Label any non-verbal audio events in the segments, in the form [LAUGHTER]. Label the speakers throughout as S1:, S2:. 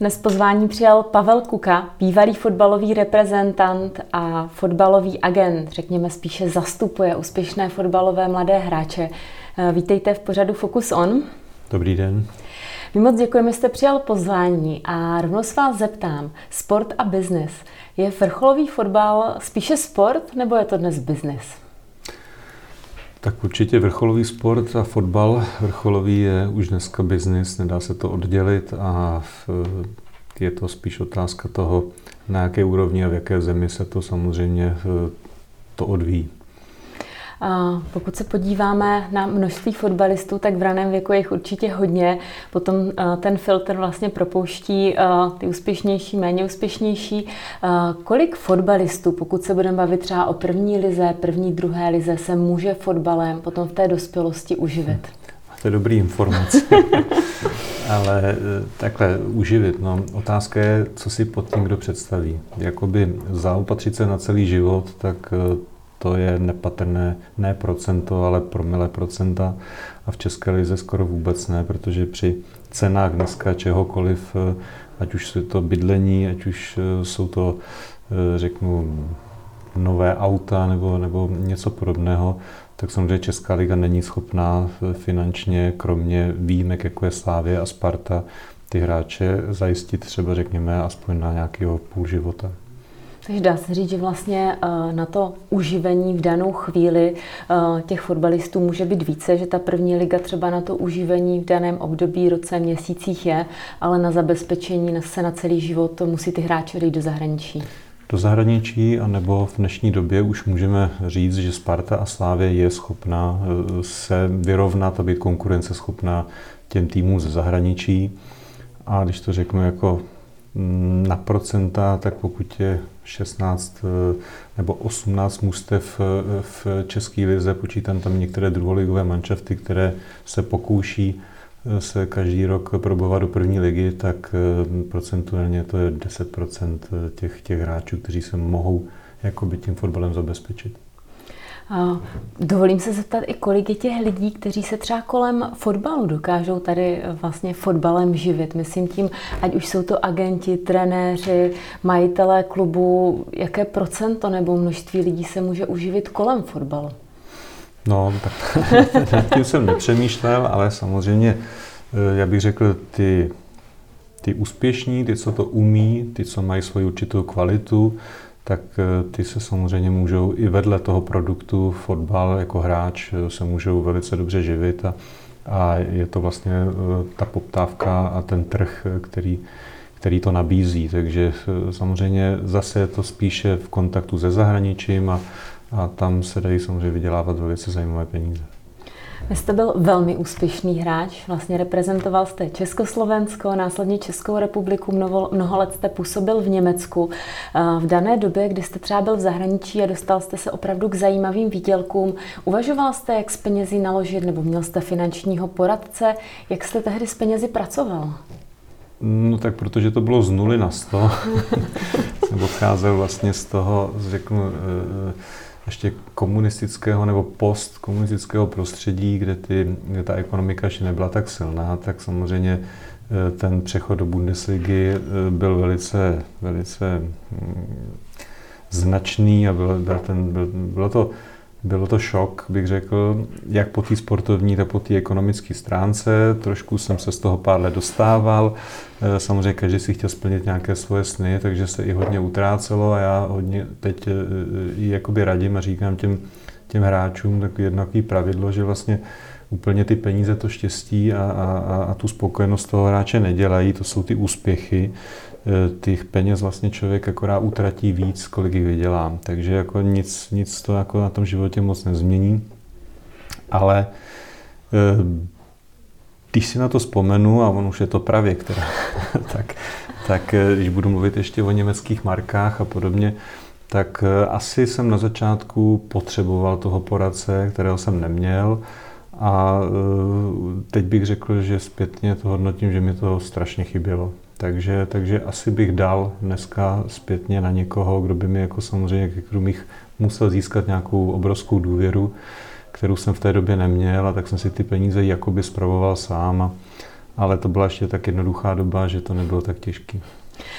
S1: Dnes pozvání přijal Pavel Kuka, bývalý fotbalový reprezentant a fotbalový agent, řekněme spíše zastupuje úspěšné fotbalové mladé hráče. Eh, vítejte v pořadu Focus On.
S2: Dobrý den.
S1: My moc děkujeme, že jste přijal pozvání a rovnou se vás zeptám, sport a biznis. Je vrcholový fotbal spíše sport nebo je to dnes biznis?
S2: Tak určitě vrcholový sport a fotbal vrcholový je už dneska biznis, nedá se to oddělit a je to spíš otázka toho, na jaké úrovni a v jaké zemi se to samozřejmě to odvíjí.
S1: Pokud se podíváme na množství fotbalistů, tak v raném věku je jich určitě hodně. Potom ten filtr vlastně propouští ty úspěšnější, méně úspěšnější. Kolik fotbalistů, pokud se budeme bavit třeba o první lize, první, druhé lize, se může fotbalem potom v té dospělosti uživit?
S2: To je dobrý informace. [LAUGHS] Ale e, takhle uživit, no, otázka je, co si pod tím kdo představí. Jakoby zaopatřit se na celý život, tak e, to je nepatrné, ne procento, ale promile procenta a v České lize skoro vůbec ne, protože při cenách dneska čehokoliv, eh, ať už je to bydlení, ať už eh, jsou to, eh, řeknu, nové auta nebo, nebo něco podobného, tak samozřejmě Česká liga není schopná finančně, kromě výjimek, jako je Slávě a Sparta, ty hráče zajistit třeba, řekněme, aspoň na nějakého půl života.
S1: Takže dá se říct, že vlastně eh, na to uživení v danou chvíli eh, těch fotbalistů může být více, že ta první liga třeba na to uživení v daném období, roce, měsících je, ale na zabezpečení se na celý život musí ty hráči jít do zahraničí.
S2: Do zahraničí, anebo v dnešní době už můžeme říct, že Sparta a Slávě je schopná eh, se vyrovnat a být konkurenceschopná těm týmům ze zahraničí. A když to řeknu jako na procenta, tak pokud je 16 eh, nebo 18 mustev eh, v České lize, počítám tam některé druholigové manšafty, které se pokouší eh, se každý rok probovat do první ligy, tak procentuálně to je 10% těch, těch hráčů, kteří se mohou jakoby tím fotbalem zabezpečit.
S1: Dovolím se zeptat i kolik je těch lidí, kteří se třeba kolem fotbalu dokážou tady vlastně fotbalem živit. Myslím tím, ať už jsou to agenti, trenéři, majitelé klubu, jaké procento nebo množství lidí se může uživit kolem fotbalu?
S2: No, tak [LAUGHS] nad tím jsem nepřemýšlel, ale samozřejmě, eh, já bych řekl, ty, ty úspěšní, ty, co to umí, ty, co mají svoji určitou kvalitu, tak eh, ty se samozřejmě můžou i vedle toho produktu fotbal jako hráč eh, se můžou velice dobře živit a, a je to vlastně eh, ta poptávka a ten trh, který, který to nabízí. Takže samozřejmě zase je to spíše v kontaktu se zahraničím a, a tam se dají samozřejmě vydělávat velice zajímavé peníze.
S1: Vy jste byl velmi úspěšný hráč, vlastně reprezentoval jste Československo, následně Českou republiku, mnoho, mnoho let jste působil v Německu. V dané době, kdy jste třeba byl v zahraničí a dostal jste se opravdu k zajímavým výdělkům, uvažoval jste, jak s penězi naložit, nebo měl jste finančního poradce, jak jste tehdy s penězi pracoval?
S2: No tak protože to bylo z nuly na sto, [LAUGHS] jsem odcházel vlastně z toho, řeknu, eh, ještě komunistického nebo postkomunistického prostředí, kde, ty, kde ta ekonomika ještě nebyla tak silná, tak samozřejmě eh, ten přechod do Bundesligy eh, byl velice, velice mm, značný a byl, byl ten, byl, bylo to bylo to šok, bych řekl, jak po té sportovní, tak po té ekonomické stránce. Trošku jsem se z toho pár let dostával. Eh, samozřejmě každý si chtěl splnit nějaké svoje sny, takže se i hodně utrácelo a já hodně teď eh, i jakoby radím a říkám těm, těm hráčům tak jedno pravidlo, že vlastně úplně ty peníze, to štěstí a, a, a tu spokojenost toho hráče nedělají, to jsou ty úspěchy. Eh, těch peněz vlastně člověk akorát utratí víc, kolik jich vydělá. Takže jako nic, nic to jako na tom životě moc nezmění. Ale eh, když si na to vzpomenu, a on už je to právě, která, [LAUGHS] tak, tak eh, když budu mluvit ještě o německých markách a podobně, tak asi jsem na začátku potřeboval toho poradce, kterého jsem neměl. A teď bych řekl, že zpětně to hodnotím, že mi to strašně chybělo. Takže, takže asi bych dal dneska zpětně na někoho, kdo by mi jako samozřejmě, kdo bych musel získat nějakou obrovskou důvěru, kterou jsem v té době neměl a tak jsem si ty peníze jakoby spravoval sám ale to byla ještě tak jednoduchá doba, že to nebylo tak těžké.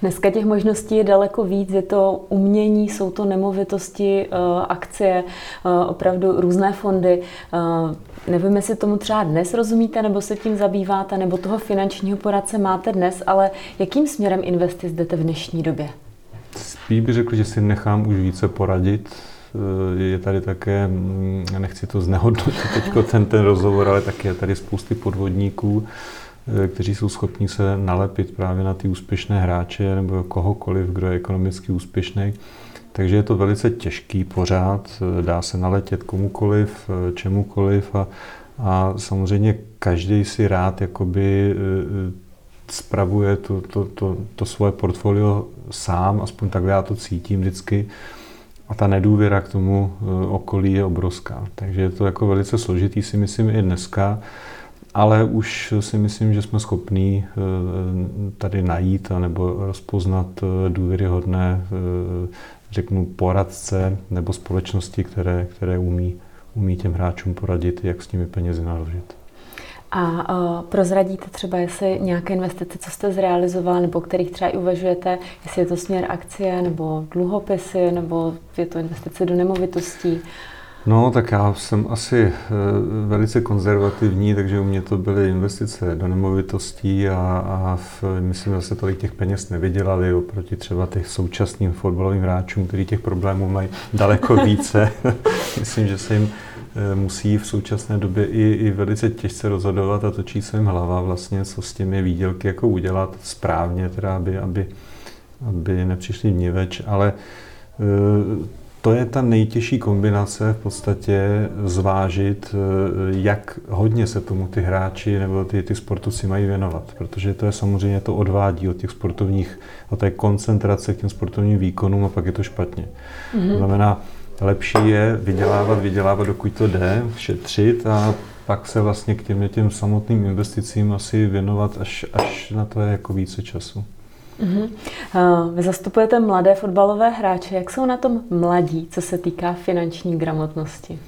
S1: Dneska těch možností je daleko víc. Je to umění, jsou to nemovitosti, eh, akcie, eh, opravdu různé fondy. Eh, nevím, jestli tomu třeba dnes rozumíte, nebo se tím zabýváte, nebo toho finančního poradce máte dnes, ale jakým směrem investic jdete v dnešní době?
S2: Spíš bych řekl, že si nechám už více poradit. Je tady také, mm, nechci to znehodnotit teď ten, ten rozhovor, ale taky je tady spousty podvodníků, kteří jsou schopni se nalepit právě na ty úspěšné hráče nebo kohokoliv, kdo je ekonomicky úspěšný. Takže je to velice těžký pořád, eh, dá se naletět komukoliv, eh, čemukoliv a, a samozřejmě každý si rád jakoby spravuje to, to, to, to svoje portfolio sám, aspoň tak já to cítím vždycky. A ta nedůvěra k tomu okolí je obrovská. Takže je to jako velice složitý, si myslím, i dneska ale už si myslím, že jsme schopní eh, tady najít nebo rozpoznat eh, důvěryhodné, eh, řeknu, poradce nebo společnosti, které, které umí, umí těm hráčům poradit, jak s těmi penězi naložit.
S1: A uh, prozradíte třeba, jestli nějaké investice, co jste zrealizoval, nebo kterých třeba i uvažujete, jestli je to směr akcie, nebo dluhopisy, nebo je to investice do nemovitostí?
S2: No, tak já jsem asi eh, velice konzervativní, takže u mě to byly investice do nemovitostí a, a v, myslím, že se tolik těch peněz nevydělali oproti třeba těch současným fotbalovým hráčům, kteří těch problémů mají daleko [LAUGHS] více. [LAUGHS] myslím, že se jim eh, musí v současné době i, i velice těžce rozhodovat a točí se jim hlava vlastně, co s těmi výdělky jako udělat správně, teda aby, aby, aby nepřišli vniveč, ale eh, to je ta nejtěžší kombinace v podstatě zvážit, eh, jak hodně se tomu ty hráči nebo ty, ty sportovci mají věnovat, protože to je samozřejmě to odvádí od těch sportovních, od té koncentrace k těm sportovním výkonům a pak je to špatně. Mm-hmm. To znamená, lepší je vydělávat, vydělávat, dokud to jde, šetřit a pak se vlastně k těm, těm samotným investicím asi věnovat, až, až na to je jako více času.
S1: Uh-huh. Vy zastupujete mladé fotbalové hráče. Jak jsou na tom mladí, co se týká finanční gramotnosti?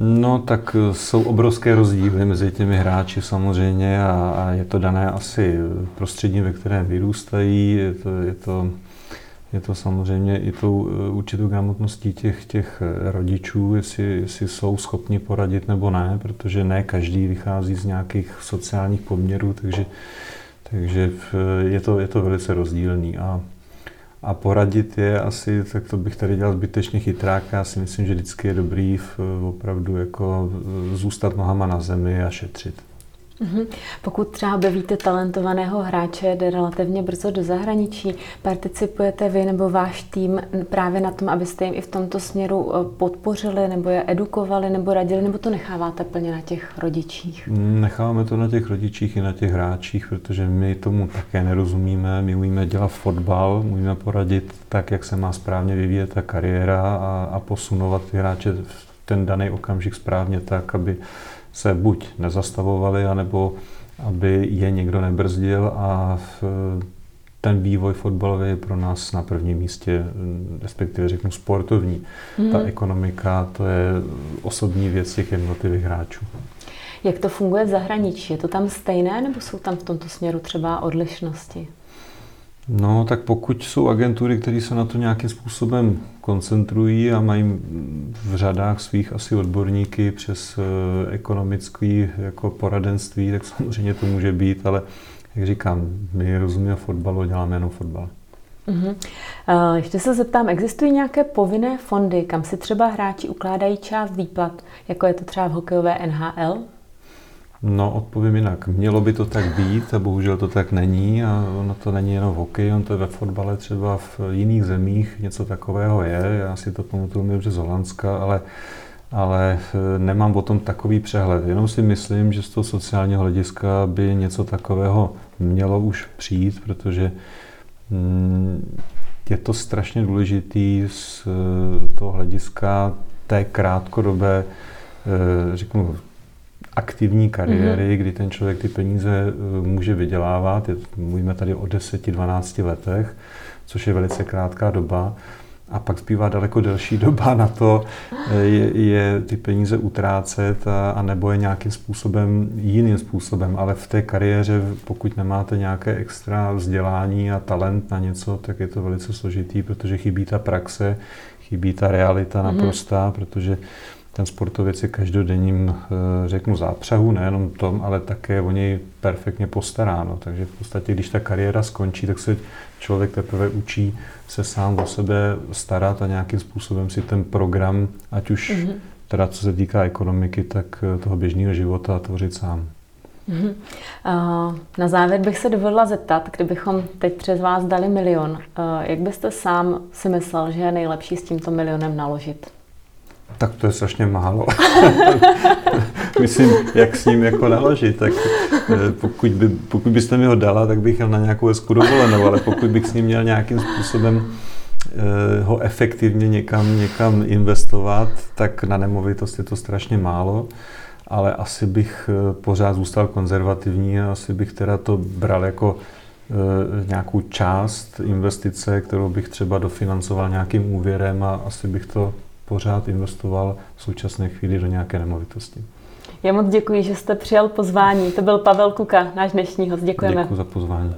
S2: No, tak eh, jsou obrovské rozdíly mezi těmi hráči samozřejmě a, a je to dané asi prostředím, ve kterém vyrůstají. Je to, je to, je to samozřejmě i tou eh, určitou gramotností těch, těch rodičů, jestli, jestli jsou schopni poradit nebo ne, protože ne každý vychází z nějakých sociálních poměrů, takže takže je to, je to velice rozdílný. A, a poradit je asi, tak to bych tady dělal zbytečně chytrák. Já si myslím, že vždycky je dobrý v, opravdu jako zůstat nohama na zemi a šetřit.
S1: Mhm. Pokud třeba objevíte talentovaného hráče, jde relativně brzo do zahraničí, participujete vy nebo váš tým právě na tom, abyste jim i v tomto směru eh, podpořili nebo je edukovali nebo radili, nebo to necháváte plně na těch rodičích?
S2: Necháváme to na těch rodičích i na těch hráčích, protože my tomu také nerozumíme. My umíme dělat fotbal, umíme poradit tak, jak se má správně vyvíjet ta kariéra a, a posunovat ty hráče v ten daný okamžik správně tak, aby se buď nezastavovali, anebo aby je někdo nebrzdil a ten vývoj fotbalový je pro nás na prvním místě, respektive řeknu sportovní. Mm. Ta ekonomika, to je osobní věc těch jednotlivých hráčů.
S1: Jak to funguje v zahraničí? Je to tam stejné, nebo jsou tam v tomto směru třeba odlišnosti?
S2: No, tak pokud jsou agentury, které se na to nějakým způsobem koncentrují a mají v řadách svých asi odborníky přes eh, ekonomické jako poradenství, tak samozřejmě to může být, ale jak říkám, my rozumíme fotbalu, děláme jenom fotbal.
S1: Uh-huh. Ještě se zeptám, existují nějaké povinné fondy, kam si třeba hráči ukládají část výplat, jako je to třeba v hokejové NHL?
S2: No, odpovím jinak. Mělo by to tak být a bohužel to tak není a ono to není jenom v hokeji, on to je ve fotbale třeba v jiných zemích něco takového je. Já si to pamatuju dobře z Holandska, ale, ale eh, nemám o tom takový přehled. Jenom si myslím, že z toho sociálního hlediska by něco takového mělo už přijít, protože mm, je to strašně důležitý z eh, toho hlediska té krátkodobé, eh, řeknu, aktivní kariéry, mm-hmm. kdy ten člověk ty peníze eh, může vydělávat. Je, mluvíme tady o 10-12 letech, což je velice krátká doba. a pak zbývá daleko delší [LAUGHS] doba na to, je, je ty peníze utrácet a, a nebo je nějakým způsobem, jiným způsobem, ale v té kariéře, pokud nemáte nějaké extra vzdělání a talent na něco, tak je to velice složitý, protože chybí ta praxe, chybí ta realita mhm. naprostá, mm-hmm. protože ten sportovec je každodenním, eh, řeknu, zápřahu, nejenom tom, ale také o něj perfektně postaráno. Takže v podstatě, když ta kariéra skončí, tak se člověk teprve učí se sám o sebe starat a nějakým způsobem si ten program, ať už mm-hmm. teda co se týká ekonomiky, tak eh, toho běžného života tvořit sám.
S1: Mm-hmm. Na závěr bych se dovolila zeptat, kdybychom teď přes vás dali milion, jak byste sám si myslel, že je nejlepší s tímto milionem naložit?
S2: Tak to je strašně málo. [LAUGHS] Myslím, jak s ním jako naložit. Tak eh, pokud, by, pokud byste mi ho dala, tak bych jel na nějakou hezku dovolenou, ale pokud bych s ním měl nějakým způsobem eh, ho efektivně někam, někam investovat, tak na nemovitost je to strašně málo ale asi bych eh, pořád zůstal konzervativní a asi bych teda to bral jako nějakou část investice, kterou bych třeba dofinancoval nějakým úvěrem a asi bych to pořád investoval v současné chvíli do nějaké nemovitosti.
S1: Já moc děkuji, že jste přijal pozvání. To byl Pavel Kuka, náš dnešní host. Děkujeme.
S2: Děkuji za pozvání.